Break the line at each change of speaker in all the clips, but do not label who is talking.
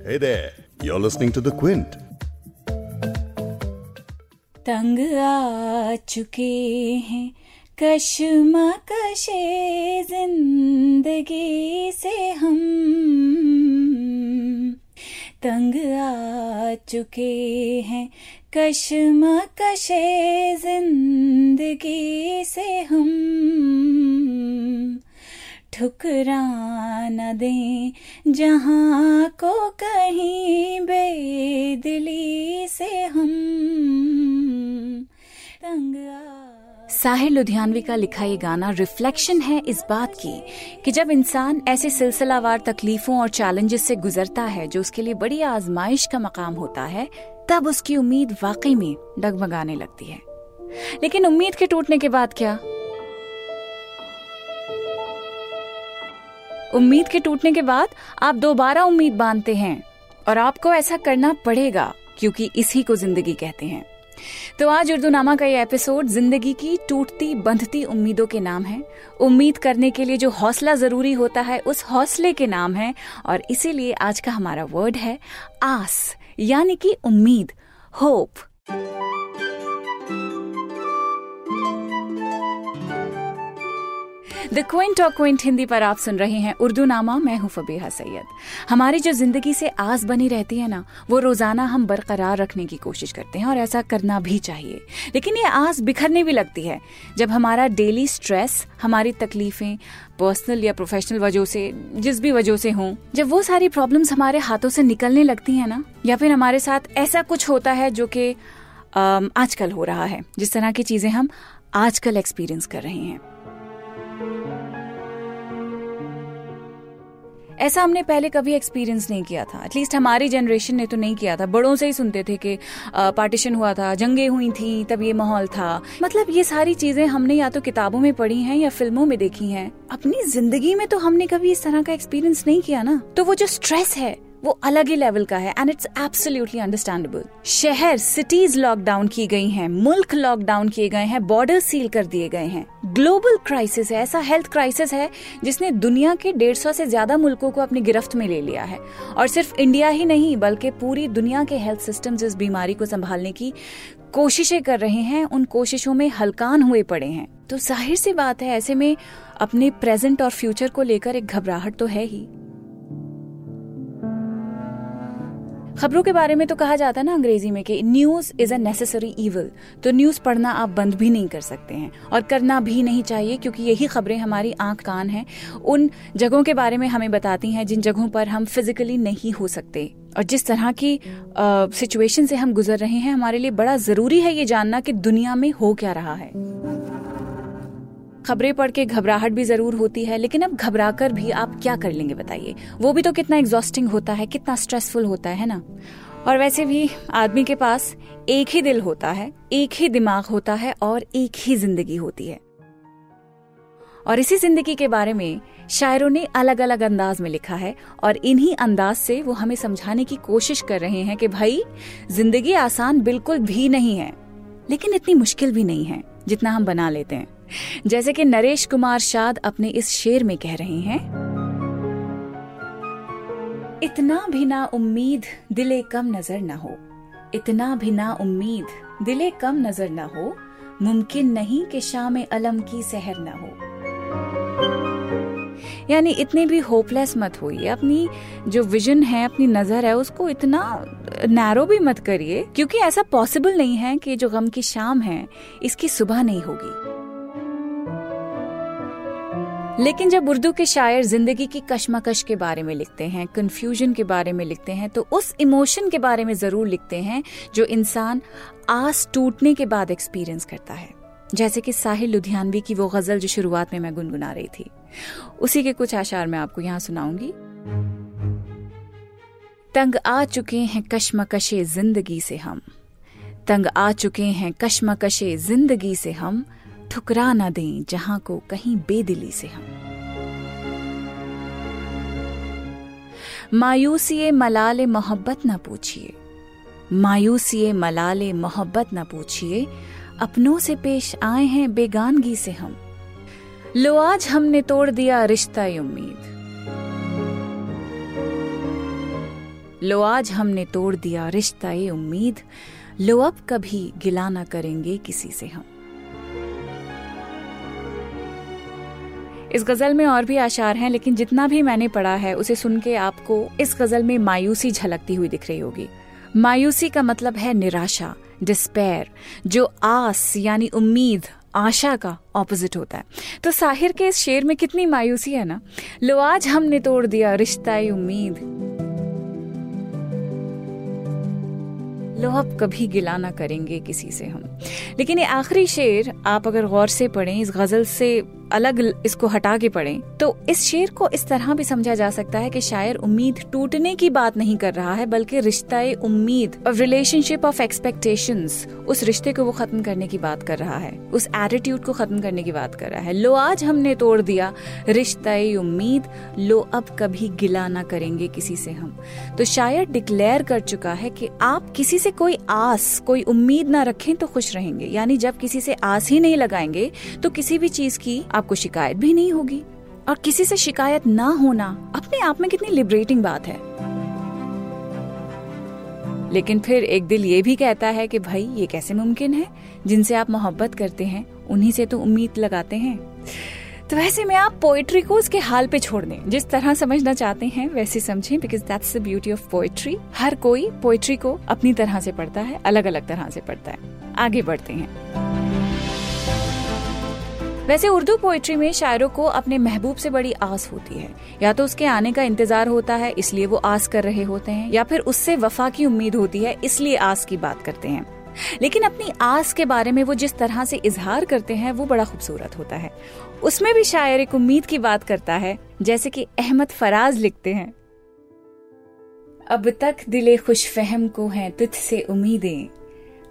Hey there, you're listening to The Quint.
तंग आ चुके हैं कशे जिंदगी से हम तंग आ चुके हैं कशे जिंदगी से हम ठुकरा न दें, जहाँ को कहीं बेदिली से हम तंग साहिर लुधियानवी का लिखा ये गाना रिफ्लेक्शन है इस बात की, कि जब इंसान ऐसे सिलसिलावार तकलीफों और चैलेंजेस से गुजरता है, जो उसके लिए बड़ी आजमाइश का मकाम होता है, तब उसकी उम्मीद वाकई में डगमगाने लगती है। लेकिन उम्मीद के टूटने के बाद क्या? उम्मीद के टूटने के बाद आप दोबारा उम्मीद बांधते हैं। और आपको ऐसा करना पड़ेगा, क्योंकि इसी को ज़िंदगी कहते हैं। तो आज उर्दू नामा का ये एपिसोड ज़िंदगी की टूटती, बंधती उम्मीदों के नाम है। उम्मीद करने के लिए जो हौसला ज़रूरी होता है, उस हौसले के नाम है। और इसीलिए आज का हमारा वर्ड है आस, यानी कि उम्मीद, होप। द क्विंट और क्विंट हिंदी पर आप सुन रहे हैं उर्दू नामा मैं हूँ फबीहा सैयद। हमारी जो ज़िंदगी से आस बनी रहती है ना, वो रोज़ाना हम बरकरार रखने की कोशिश करते हैं और ऐसा करना भी चाहिए। लेकिन ये आस बिखरने भी लगती है। जब हमारा डेली स्ट्रेस हमारी तकलीफें पर्सनल या प्रोफेशनल वजह से, जिस भी वजह से हों, जब वो सारी प्रॉब्लम्स हमारे हाथों से निकलने लगती हैं ना, या फिर हमारे साथ ऐसा कुछ होता है जो कि आजकल हो रहा है, जिस तरह की चीज़ें हम आजकल एक्सपीरियंस कर रहे हैं। ऐसा हमने पहले कभी एक्सपीरियंस नहीं किया था। एटलीस्ट हमारी जनरेशन ने तो नहीं किया था। बड़ों से ही सुनते थे कि पार्टीशन हुआ था, जंगे हुई थी, तब ये माहौल था। मतलब ये सारी चीज़ें हमने या तो किताबों में पढ़ी हैं या फ़िल्मों में देखी हैं। अपनी ज़िंदगी में तो हमने कभी इस तरह का एक्सपीरियंस नहीं किया ना। तो वो जो स्ट्रेस है वो अलग ही लेवल का है एंड इट्स एब्सोल्युटली अंडरस्टैंडेबल शहर सिटीज़ लॉकडाउन की गई हैं, मुल्क लॉकडाउन किए गए हैं बॉर्डर सील कर दिए गए हैं. ग्लोबल क्राइसिस है, ऐसा हेल्थ क्राइसिस है, जिसने दुनिया के डेढ़ सौ से ज़्यादा मुल्कों को अपनी गिरफ्त में ले लिया है. और सिर्फ़ इंडिया ही नहीं, बल्कि पूरी दुनिया के हेल्थ सिस्टम इस बीमारी को संभालने की कोशिशें कर रहे हैं, उन कोशिशों में हलकान हुए पड़े हैं. तो ज़ाहिर सी बात है, ऐसे में अपने प्रेजेंट और फ्यूचर को लेकर एक घबराहट तो है ही. खबरों के बारे में तो कहा जाता है ना अंग्रेज़ी में कि news is a necessary evil तो न्यूज़ पढ़ना आप बंद भी नहीं कर सकते हैं और करना भी नहीं चाहिए, क्योंकि यही खबरें हमारी आँख कान हैं। उन जगहों के बारे में हमें बताती हैं जिन जगहों पर हम फिजिकली नहीं हो सकते। और जिस तरह की सिचुएशन से हम गुजर रहे हैं, हमारे लिए बड़ा ज़रूरी है ये जानना कि दुनिया में हो क्या रहा है। खबरें पढ़ के घबराहट भी ज़रूर होती है, लेकिन अब घबरा कर भी आप क्या कर लेंगे बताइए? वो भी तो कितना एग्जॉस्टिंग होता है, कितना स्ट्रेसफुल होता है ना? और वैसे भी आदमी के पास एक ही दिल होता है, एक ही दिमाग होता है और एक ही ज़िंदगी होती है। और इसी ज़िंदगी के बारे में शायरों ने अलग अलग अंदाज में लिखा है और इन्हीं अंदाज से वो हमें समझाने की कोशिश कर रहे हैं कि भाई, ज़िंदगी आसान बिल्कुल भी नहीं है, लेकिन इतनी मुश्किल भी नहीं है, जितना हम बना लेते हैं। जैसे कि नरेश कुमार शाद अपने इस शेर में कह रहे हैं, इतना भी ना उम्मीद दिले कम नज़र न हो। इतना भी ना उम्मीद दिले कम नज़र न हो। मुमकिन नहीं कि शाम अलम की सहर न हो। यानी इतने भी होपलेस मत होइए। अपनी जो विजन है, अपनी नज़र है, उसको इतना नैरो भी मत करिए, क्योंकि ऐसा पॉसिबल नहीं है कि जो गम की शाम है, इसकी सुबह नहीं होगी। लेकिन जब उर्दू के शायर ज़िंदगी की कशमकश के बारे में लिखते हैं कंफ्यूजन के बारे में लिखते हैं तो उस इमोशन के बारे में ज़रूर लिखते हैं, जो इंसान आस टूटने के बाद एक्सपीरियंस करता है। जैसे कि साहिल लुधियानवी की वो गज़ल जो शुरुआत में मैं गुनगुना रही थी। उसी के कुछ आशार मैं आपको यहाँ सुनाऊँगी। तंग आ चुके हैं कशमकशे ज़िंदगी से हम। तंग आ चुके हैं कशमकशे ज़िंदगी से हम। ठुकरा न दें जहाँ को कहीं बेदिली से हम। मायूसी मलाल मोहब्बत न पूछिए। मायूसी मलाल मोहब्बत न पूछिए। अपनों से पेश आए हैं बेगानगी से हम। लो आज हमने तोड़ दिया रिश्ता उम्मीद। लो आज हमने तोड़ दिया रिश्ता उम्मीद। लो अब कभी गिला ना करेंगे किसी से हम। इस गज़ल में और भी आशार हैं, लेकिन जितना भी मैंने पढ़ा है, उसे सुन के आपको इस गज़ल में मायूसी झलकती हुई दिख रही होगी। मायूसी का मतलब है निराशा डिस्पेयर जो आस, यानी उम्मीद, आशा का ऑपोजिट होता है। तो साहिर के इस शेर में कितनी मायूसी है ना? लो, आज हमने तोड़ दिया रिश्ता उम्मीद। लो, अब कभी गिला ना करेंगे किसी से हम। लेकिन ये आखिरी शेर आप अगर गौर से पढ़ें, इस गज़ल से अलग इसको हटा के पढ़ें तो इस शेर को इस तरह भी समझा जा सकता है कि शायर उम्मीद टूटने की बात नहीं कर रहा है, बल्कि रिश्ता उम्मीद और रिलेशनशिप ऑफ़ एक्सपेक्टेशन उस रिश्ते को वो खत्म करने की बात कर रहा है, उस एटीट्यूड को खत्म करने की बात कर रहा है। लो, आज हमने तोड़ दिया रिश्ता उम्मीद, लो, अब कभी गिला ना करेंगे किसी से हम। तो शायर डिक्लेयर कर चुका है कि आप किसी से कोई आस, कोई उम्मीद ना रखें तो खुश रहेंगे, यानी जब किसी से आस ही नहीं लगाएँगे तो किसी भी चीज़ की आपको शिकायत भी नहीं होगी। और किसी से शिकायत ना होना अपने आप में कितनी लिबरेटिंग बात है। लेकिन फिर एक दिल ये भी कहता है कि भाई, ये कैसे मुमकिन है? जिनसे आप मोहब्बत करते हैं, उन्हीं से तो उम्मीद लगाते हैं। तो वैसे में आप पोएट्री को उसके हाल पे छोड़ दें। जिस तरह समझना चाहते हैं, वैसे समझें because that's the beauty of poetry हर कोई पोएट्री को अपनी तरह से पढ़ता है अलग अलग तरह से पढ़ता है। आगे बढ़ते हैं। वैसे उर्दू पोइट्री में शायरों को अपने महबूब से बड़ी आस होती है। या तो उसके आने का इंतज़ार होता है, इसलिए वो आस कर रहे होते हैं, या फिर उससे वफा की उम्मीद होती है, इसलिए आस की बात करते हैं। लेकिन अपनी आस के बारे में वो जिस तरह से इजहार करते हैं, वो बड़ा खूबसूरत होता है। उसमें भी शायर एक उम्मीद की बात करता है, जैसे कि अहमद फराज लिखते हैं, अब तक दिले खुश फहम को हैं तुझ से उम्मीदें,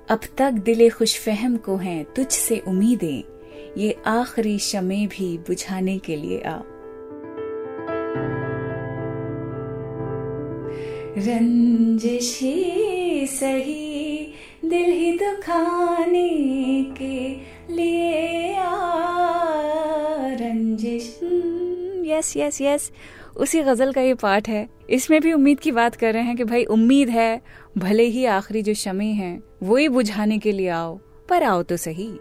अब तक दिले खुश फहम को हैं तुझ से उम्मीदें ये आखिरी शमे भी बुझाने के लिए आ। रंजिश सही दिल ही दुखाने के लिए आ। रंजिश यस यस यस उसी गज़ल का ये पार्ट है। इसमें भी उम्मीद की बात कर रहे हैं कि भाई उम्मीद है, भले ही आखिरी जो शमे हैं, वो ही बुझाने के लिए आओ, पर आओ तो सही।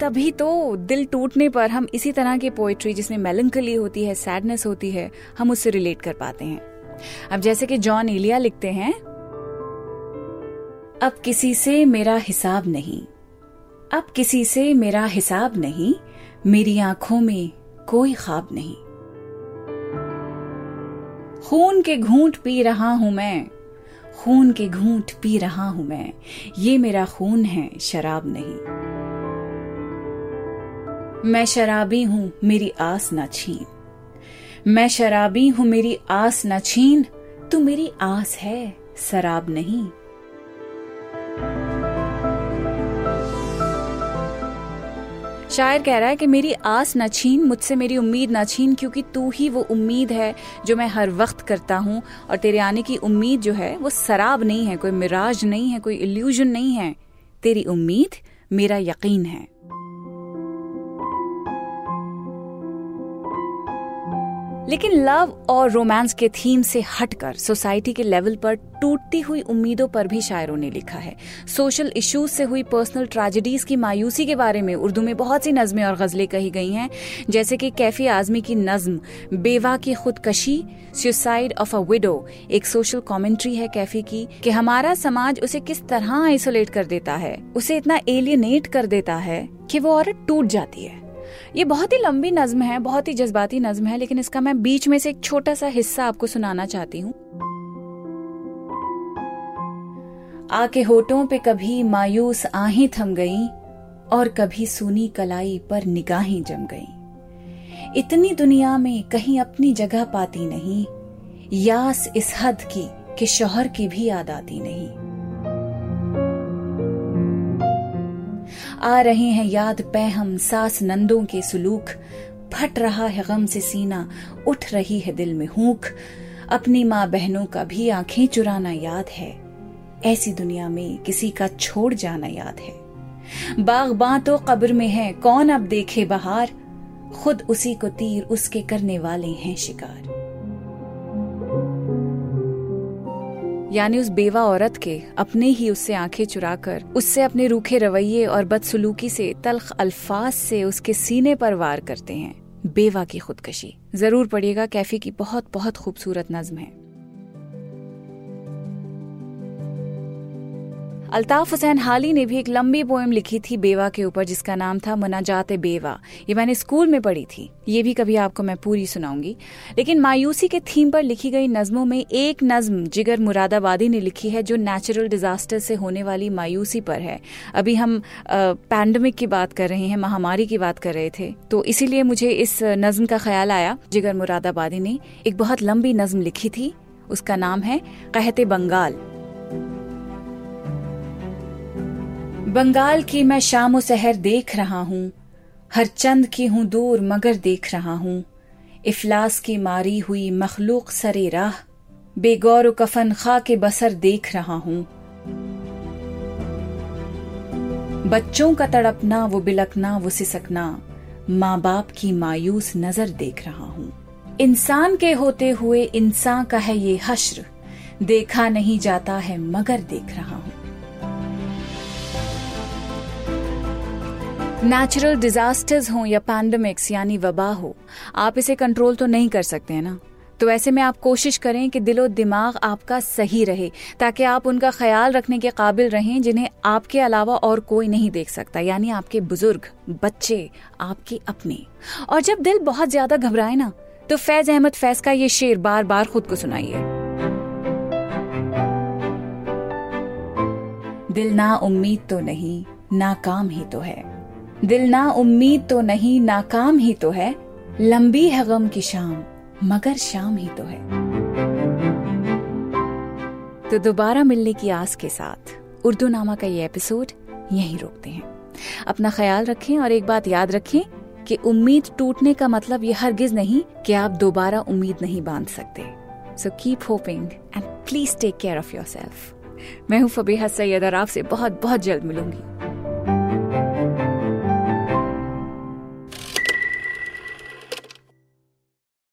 तभी तो दिल टूटने पर हम इसी तरह की पोइट्री जिसमें मेलंकली होती है सैडनेस होती है, हम उससे रिलेट कर पाते हैं। अब जैसे कि जॉन एलिया लिखते हैं, अब किसी से मेरा हिसाब नहीं, अब किसी से मेरा हिसाब नहीं, मेरी आँखों में कोई ख्वाब नहीं। खून के घूंट पी रहा हूँ मैं, खून के घूंट पी रहा हूँ मैं, ये मेरा खून है, शराब नहीं। मैं शराबी हूँ, मेरी आस न छीन। मैं शराबी हूँ, मेरी आस न छीन, तू मेरी आस है, शराब नहीं। शायर कह रहा है कि मेरी आस न छीन, मुझसे मेरी उम्मीद न छीन, क्योंकि तू ही वो उम्मीद है जो मैं हर वक्त करता हूँ, और तेरे आने की उम्मीद जो है, वो शराब नहीं है, कोई मिराज नहीं है, कोई इल्यूजन नहीं है। तेरी उम्मीद मेरा यकीन है। लेकिन लव और रोमांस के थीम से हटकर सोसाइटी के लेवल पर टूटती हुई उम्मीदों पर भी शायरों ने लिखा है। सोशल इश्यूज़ से हुई पर्सनल ट्रेजेडीज की मायूसी के बारे में उर्दू में बहुत सी नज्में और गजलें कही गई हैं, जैसे कि कैफी आजमी की नज्म, बेवा की खुदकशी, सुसाइड ऑफ़ अ विडो, एक सोशल कॉमेंट्री है कैफी की, कि हमारा समाज उसे किस तरह आइसोलेट कर देता है, उसे इतना एलियनेट कर देता है कि वो औरत टूट जाती है। ये बहुत ही लंबी नज्म है, बहुत ही जज्बाती नज्म है, लेकिन इसका मैं बीच में से एक छोटा सा हिस्सा आपको सुनाना चाहती हूँ। आके होठों पे कभी मायूस आहें थम गई और कभी सुनी कलाई पर निगाहें जम गई। इतनी दुनिया में कहीं अपनी जगह पाती नहीं, यास इस हद की कि शोहर की भी याद आती नहीं। आ रहे हैं याद पैहम सास नंदों के सुलूक। फट रहा है गम से सीना, उठ रही है दिल में हूक। अपनी माँ बहनों का भी आँखें चुराना याद है। ऐसी दुनिया में किसी का छोड़ जाना याद है। बागबां तो कब्र में है, कौन अब देखे बहार? खुद उसी को तीर उसके करने वाले हैं शिकार। यानी उस बेवा औरत के, अपने ही उससे आँखें चुराकर, उससे अपने रूखे रवैये और बदसलूकी से तलख अल्फाज से उसके सीने पर वार करते हैं। बेवा की खुदकशी। ज़रूर पढ़िएगा, कैफी की बहुत बहुत खूबसूरत नज्म है। अल्ताफ हुसैन हाली ने भी एक लंबी पोएम लिखी थी बेवा के ऊपर, जिसका नाम था मनाजात बेवा। ये मैंने स्कूल में पढ़ी थी। ये भी कभी आपको मैं पूरी सुनाऊँगी। लेकिन मायूसी के थीम पर लिखी गई नज्मों में एक नज्म जिगर मुरादाबादी ने लिखी है, जो नेचुरल डिजास्टर से होने वाली मायूसी पर है। अभी हम पैंडमिक की बात कर रहे हैं, महामारी की बात कर रहे थे तो इसीलिए मुझे इस नज्म का ख्याल आया। जिगर मुरादाबादी ने एक बहुत लंबी नज्म लिखी थी। उसका नाम है कहते बंगाल। बंगाल की मैं शाम सहर देख रहा हूँ, हर चंद की हूँ दूर मगर देख रहा हूँ। इफलास की मारी हुई मखलूक सरे राह, बेगौर कफन खा के बसर देख रहा हूँ। बच्चों का तड़पना वो बिलकना वो सिसकना माँ बाप की मायूस नज़र देख रहा हूँ। इंसान के होते हुए इंसान का है ये हश्र, देखा नहीं जाता है मगर देख रहा हूँ। नेचुरल डिजास्टर्स हो या पैंडमिक्स यानी वबा हो, आप इसे कंट्रोल तो नहीं कर सकते, हैं ना? तो ऐसे में आप कोशिश करें कि दिलो दिमाग आपका सही रहे, ताकि आप उनका ख्याल रखने के काबिल रहें, जिन्हें आपके अलावा और कोई नहीं देख सकता, यानी आपके बुज़ुर्ग, बच्चे, आपके अपने। और जब दिल बहुत ज़्यादा घबराए ना तो फैज अहमद फैज का ये शेर बार बार खुद को सुनाइए। दिल ना उम्मीद तो नहीं नाकाम ही तो है। दिल ना उम्मीद तो नहीं, नाकाम ही तो है। लंबी है गम की शाम, मगर शाम ही तो है। तो दोबारा मिलने की आस के साथ, उर्दू नामा का ये एपिसोड यहीं रोकते हैं। अपना ख्याल रखें और एक बात याद रखें कि उम्मीद टूटने का मतलब ये हरगिज नहीं कि आप दोबारा उम्मीद नहीं बाँध सकते। So keep hoping and please take care of yourself मैं हूँ फबीहा सैयद और आपसे बहुत बहुत जल्द मिलूँगी।